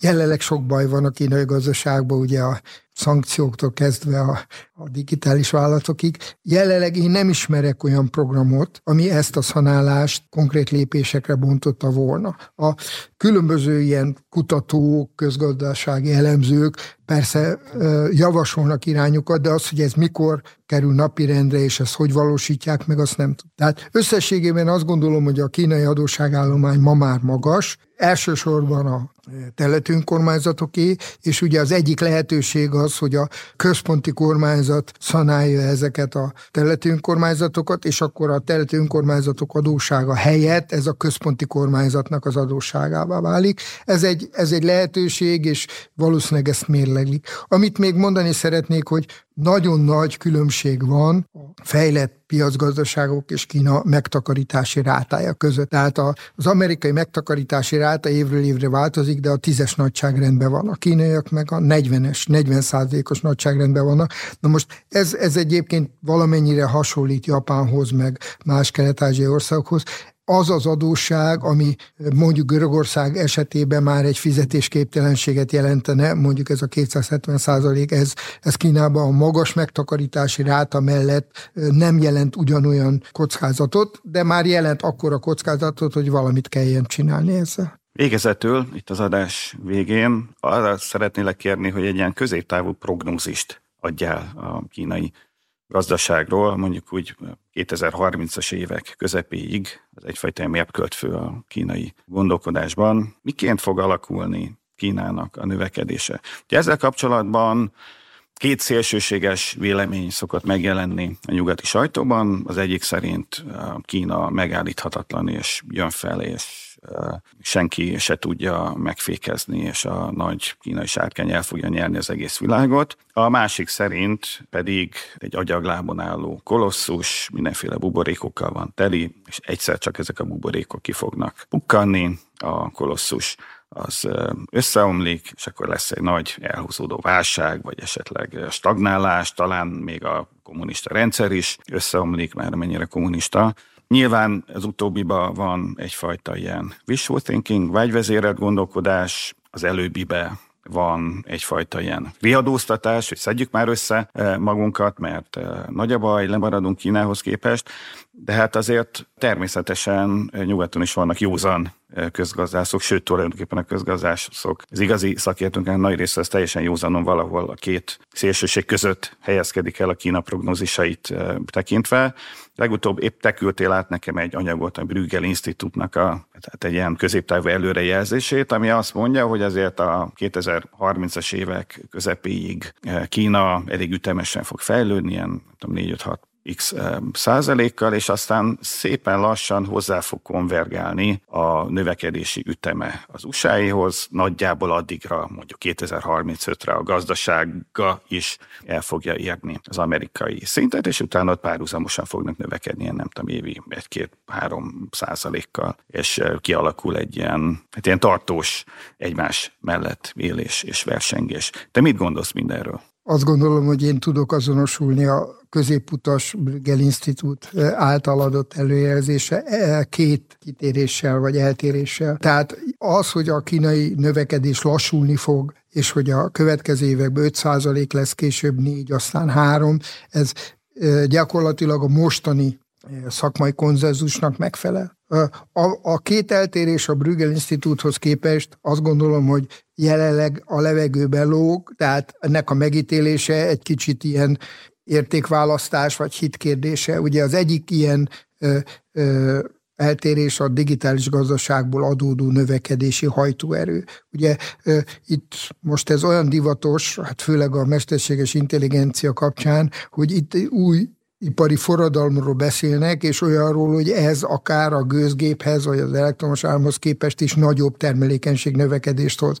Speaker 2: jelenleg sok baj van a kínai gazdaságban, ugye a szankcióktól kezdve a, a digitális vállalatokig. Jelenleg én nem ismerek olyan programot, ami ezt a szanálást konkrét lépésekre bontotta volna. A különböző ilyen kutatók, közgazdasági elemzők persze javasolnak irányokat, de az, hogy ez mikor kerül napirendre, és ezt hogy valósítják meg, azt nem tudom. Tehát összességében azt gondolom, hogy a kínai adósságállomány ma már magas, elsősorban a területi önkormányzatoké, és ugye az egyik lehetőség az, hogy a központi kormányzat szanálja ezeket a területi önkormányzatokat, és akkor a területi önkormányzatok adósága helyett ez a központi kormányzatnak az adósságává válik. Ez egy, ez egy lehetőség, és valószínűleg ezt mérleglik. Amit még mondani szeretnék, hogy nagyon nagy különbség van a fejlett piacgazdaságok és Kína megtakarítási rátája között. Tehát az amerikai megtakarítási ráta évről évre változik, de a tízes nagyságrendben van. A kínaiak meg a 40-es, 40 százalékos nagyságrendben vannak. Na most ez, ez egyébként valamennyire hasonlít Japánhoz, meg más kelet-ázsiai országokhoz az az adósság, ami mondjuk Görögország esetében már egy fizetésképtelenséget jelentene, mondjuk ez a 270 százalék, ez, ez Kínában a magas megtakarítási ráta mellett nem jelent ugyanolyan kockázatot, de már jelent akkora kockázatot, hogy valamit kelljen csinálni ezzel.
Speaker 1: Végezetül, itt az adás végén, arra szeretnélek kérni, hogy egy ilyen középtávú prognózist adjál a kínai gazdaságról, mondjuk úgy 2030-as évek közepéig, az egyfajta mérköltfő a kínai gondolkodásban. Miként fog alakulni Kínának a növekedése? Ugye ezzel kapcsolatban két szélsőséges vélemény szokott megjelenni a nyugati sajtóban. Az egyik szerint Kína megállíthatatlan és jön fel, és senki se tudja megfékezni, és a nagy kínai sárkány el fogja nyerni az egész világot. A másik szerint pedig egy agyaglábon álló kolosszus, mindenféle buborékokkal van teli, és egyszer csak ezek a buborékok ki fognak pukkanni, a kolosszus az összeomlik, és akkor lesz egy nagy elhúzódó válság, vagy esetleg stagnálás, talán még a kommunista rendszer is összeomlik, már mennyire kommunista, Nyilván az utóbbiba van egyfajta ilyen wishful thinking, vágyvezérelt gondolkodás, az előbbibe van egyfajta ilyen riadóztatás, hogy szedjük már össze eh, magunkat, mert eh, nagy a baj, lemaradunk Kínához képest, de hát azért természetesen eh, nyugaton is vannak józan közgazdászok, sőt tulajdonképpen a közgazdászok, az igazi szakértőnknek nagy része az teljesen józanon valahol a két szélsőség között helyezkedik el a Kína prognózisait tekintve. Legutóbb épp te küldtél át nekem egy anyagot a Brüggel Institutnak a, tehát egy ilyen középtávú előrejelzését, ami azt mondja, hogy azért a 2030-as évek közepéig Kína elég ütemesen fog fejlődni, ilyen 4-5-6 x százalékkal, és aztán szépen lassan hozzá fog konvergálni a növekedési üteme az USA-hoz, nagyjából addigra, mondjuk 2035-re a gazdasága is el fogja érni az amerikai szintet, és utána ott párhuzamosan fognak növekedni, nem tudom, évi 1-2-3 százalékkal, és kialakul egy ilyen, hát ilyen tartós egymás mellett élés és versengés. Te mit gondolsz mindenről?
Speaker 2: Azt gondolom, hogy én tudok azonosulni a középutas Brüggel Institut által adott előjelzése két kitéréssel vagy eltéréssel. Tehát az, hogy a kínai növekedés lassulni fog, és hogy a következő években 5% lesz, később 4, aztán 3, ez gyakorlatilag a mostani szakmai konzenzusnak megfelel. A, a két eltérés a Brüggel Instituthoz képest azt gondolom, hogy jelenleg a levegőben lóg, tehát ennek a megítélése egy kicsit ilyen értékválasztás vagy hitkérdése. Ugye az egyik ilyen ö, ö, eltérés a digitális gazdaságból adódó növekedési hajtóerő. Ugye itt most ez olyan divatos, hát főleg a mesterséges intelligencia kapcsán, hogy itt új ipari forradalomról beszélnek, és olyanról, hogy ez akár a gőzgéphez, vagy az elektromos áramhoz képest is nagyobb termelékenység növekedést hoz.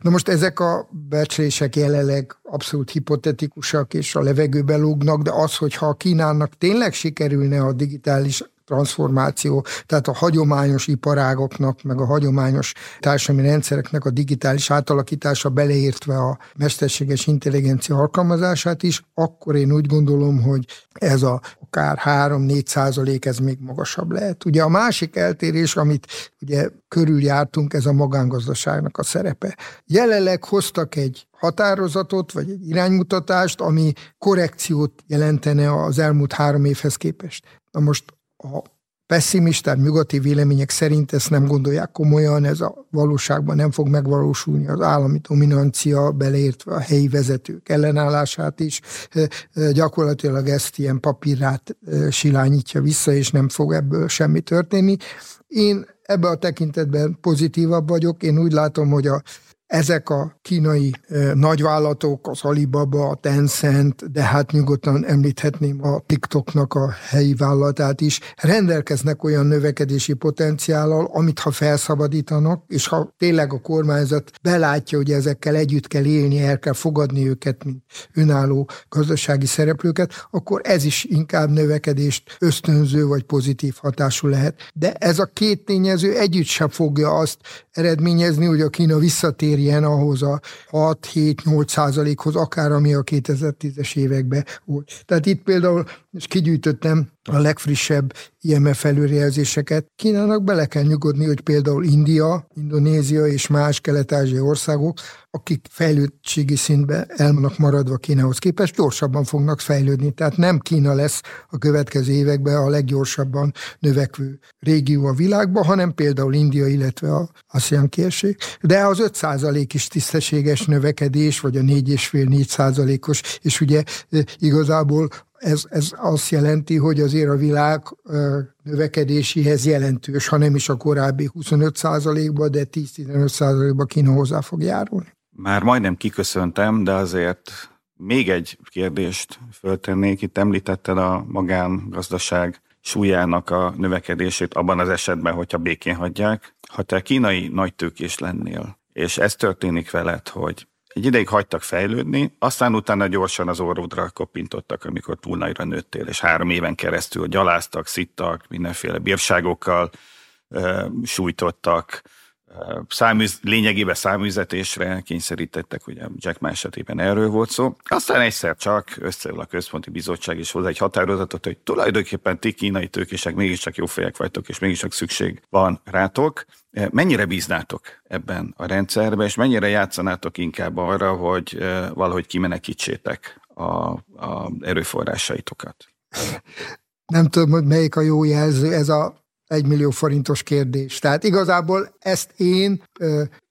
Speaker 2: Na most ezek a becslések jelenleg abszolút hipotetikusak, és a levegőbe lógnak, de az, hogyha a Kínának tényleg sikerülne a digitális transformáció, tehát a hagyományos iparágoknak, meg a hagyományos társadalmi rendszereknek a digitális átalakítása beleértve a mesterséges intelligencia alkalmazását is, akkor én úgy gondolom, hogy ez a akár 3-4 százalék, ez még magasabb lehet. Ugye a másik eltérés, amit ugye körüljártunk, ez a magángazdaságnak a szerepe. Jelenleg hoztak egy határozatot, vagy egy iránymutatást, ami korrekciót jelentene az elmúlt három évhez képest. Na most a pessimisták, nyugati vélemények szerint ezt nem gondolják komolyan, ez a valóságban nem fog megvalósulni az állami dominancia, beleértve a helyi vezetők ellenállását is. Gyakorlatilag ezt ilyen papírát silányítja vissza, és nem fog ebből semmi történni. Én ebben a tekintetben pozitívabb vagyok. Én úgy látom, hogy a ezek a kínai nagyvállalatok, az Alibaba, a Tencent, de hát nyugodtan említhetném a TikToknak a helyi vállalatát is, rendelkeznek olyan növekedési potenciállal, amit ha felszabadítanak, és ha tényleg a kormányzat belátja, hogy ezekkel együtt kell élni, el kell fogadni őket, mint önálló gazdasági szereplőket, akkor ez is inkább növekedést ösztönző vagy pozitív hatású lehet. De ez a két tényező együtt sem fogja azt eredményezni, hogy a Kína visszatérjen ahhoz a 6-7-8 százalékhoz, akár ami a 2010-es években volt. Tehát itt például, és kigyűjtöttem a legfrissebb IMF előrejelzéseket. Kínának bele kell nyugodni, hogy például India, Indonézia és más kelet-ázsiai országok, akik fejlődtségi szintben elmanak maradva Kínához képest, gyorsabban fognak fejlődni. Tehát nem Kína lesz a következő években a leggyorsabban növekvő régió a világban, hanem például India, illetve a ASEAN kérség. De az 5% is tisztességes növekedés, vagy a 4,5-4 százalékos, és ugye igazából ez, ez azt jelenti, hogy azért a világ növekedéséhez jelentős, ha nem is a korábbi 25%-ba, de 10-15%-ba Kína hozzá fog járulni.
Speaker 1: Már majdnem kiköszöntem, de azért még egy kérdést föltennék. Itt említetted a magángazdaság súlyának a növekedését abban az esetben, hogyha békén hagyják. Ha te kínai nagytőkés lennél, és ez történik veled, hogy egy ideig hagytak fejlődni, aztán utána gyorsan az orrodra kopintottak, amikor túl nagyra nőttél, és három éven keresztül gyaláztak, szittak, mindenféle bírságokkal sújtottak, száműz, lényegében száműzetésre kényszerítettek, ugye Jack Ma esetében erről volt szó. Aztán egyszer csak összeül a központi bizottság és hoz egy határozatot, hogy tulajdonképpen ti kínai tőkések mégiscsak jó fejek vagytok, és mégiscsak szükség van rátok. Mennyire bíznátok ebben a rendszerben, és mennyire játszanátok inkább arra, hogy valahogy kimenekítsétek a, a erőforrásaitokat?
Speaker 2: Nem tudom, hogy melyik a jó jelző, ez a egy millió forintos kérdés. Tehát igazából ezt én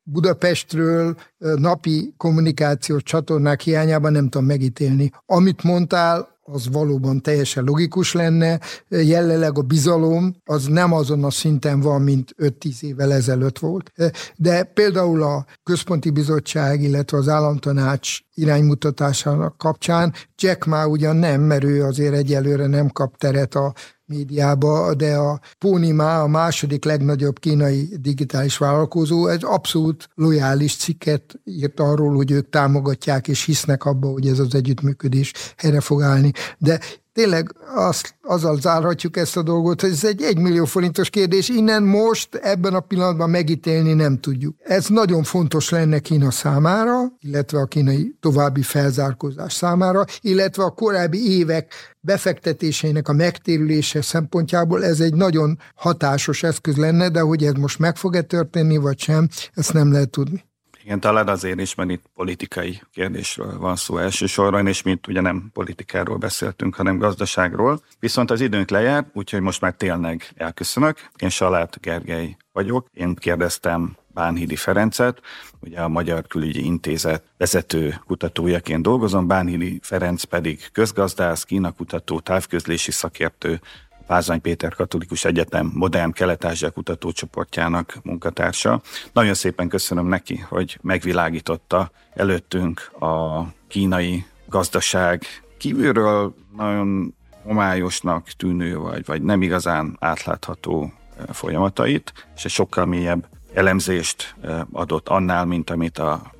Speaker 2: Budapestről napi kommunikációs csatornák hiányában nem tudom megítélni. Amit mondtál, az valóban teljesen logikus lenne. Jelenleg a bizalom az nem azon a szinten van, mint 5-10 évvel ezelőtt volt. De például a Központi Bizottság, illetve az Államtanács iránymutatásának kapcsán Jack Ma ugyan nem, mert ő azért egyelőre nem kap teret a médiába, de a Pónimá, a második legnagyobb kínai digitális vállalkozó, egy abszolút lojális cikket írt arról, hogy ők támogatják és hisznek abba, hogy ez az együttműködés helyre fog állni. De tényleg azt, azzal zárhatjuk ezt a dolgot, hogy ez egy egymillió forintos kérdés, innen most ebben a pillanatban megítélni nem tudjuk. Ez nagyon fontos lenne Kína számára, illetve a kínai további felzárkózás számára, illetve a korábbi évek befektetéseinek a megtérülése szempontjából ez egy nagyon hatásos eszköz lenne, de hogy ez most meg fog-e történni, vagy sem, ezt nem lehet tudni.
Speaker 1: Igen, talán azért is, mert itt politikai kérdésről van szó elsősorban, és mint ugye nem politikáról beszéltünk, hanem gazdaságról. Viszont az időnk lejár, úgyhogy most már tényleg elköszönök. Én Salát Gergely vagyok. Én kérdeztem Bánhidi Ferencet, ugye a Magyar Külügyi Intézet vezető kutatójaként dolgozom, Bánhidi Ferenc pedig közgazdász, kínakutató, távközlési szakértő, Pázany Péter Katolikus Egyetem Modern Kelet-Ázsia kutatócsoportjának munkatársa. Nagyon szépen köszönöm neki, hogy megvilágította előttünk a kínai gazdaság kívülről nagyon homályosnak tűnő, vagy, vagy nem igazán átlátható eh, folyamatait, és egy sokkal mélyebb elemzést eh, adott annál, mint amit a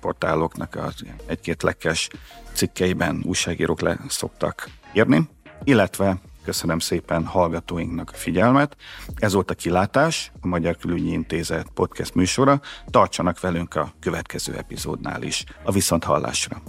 Speaker 1: portáloknak az egy-két lekkes cikkeiben újságírók le szoktak írni, illetve Köszönöm szépen hallgatóinknak a figyelmet. Ez volt a Kilátás, a Magyar Külügyi Intézet podcast műsora. Tartsanak velünk a következő epizódnál is. A viszont hallásra.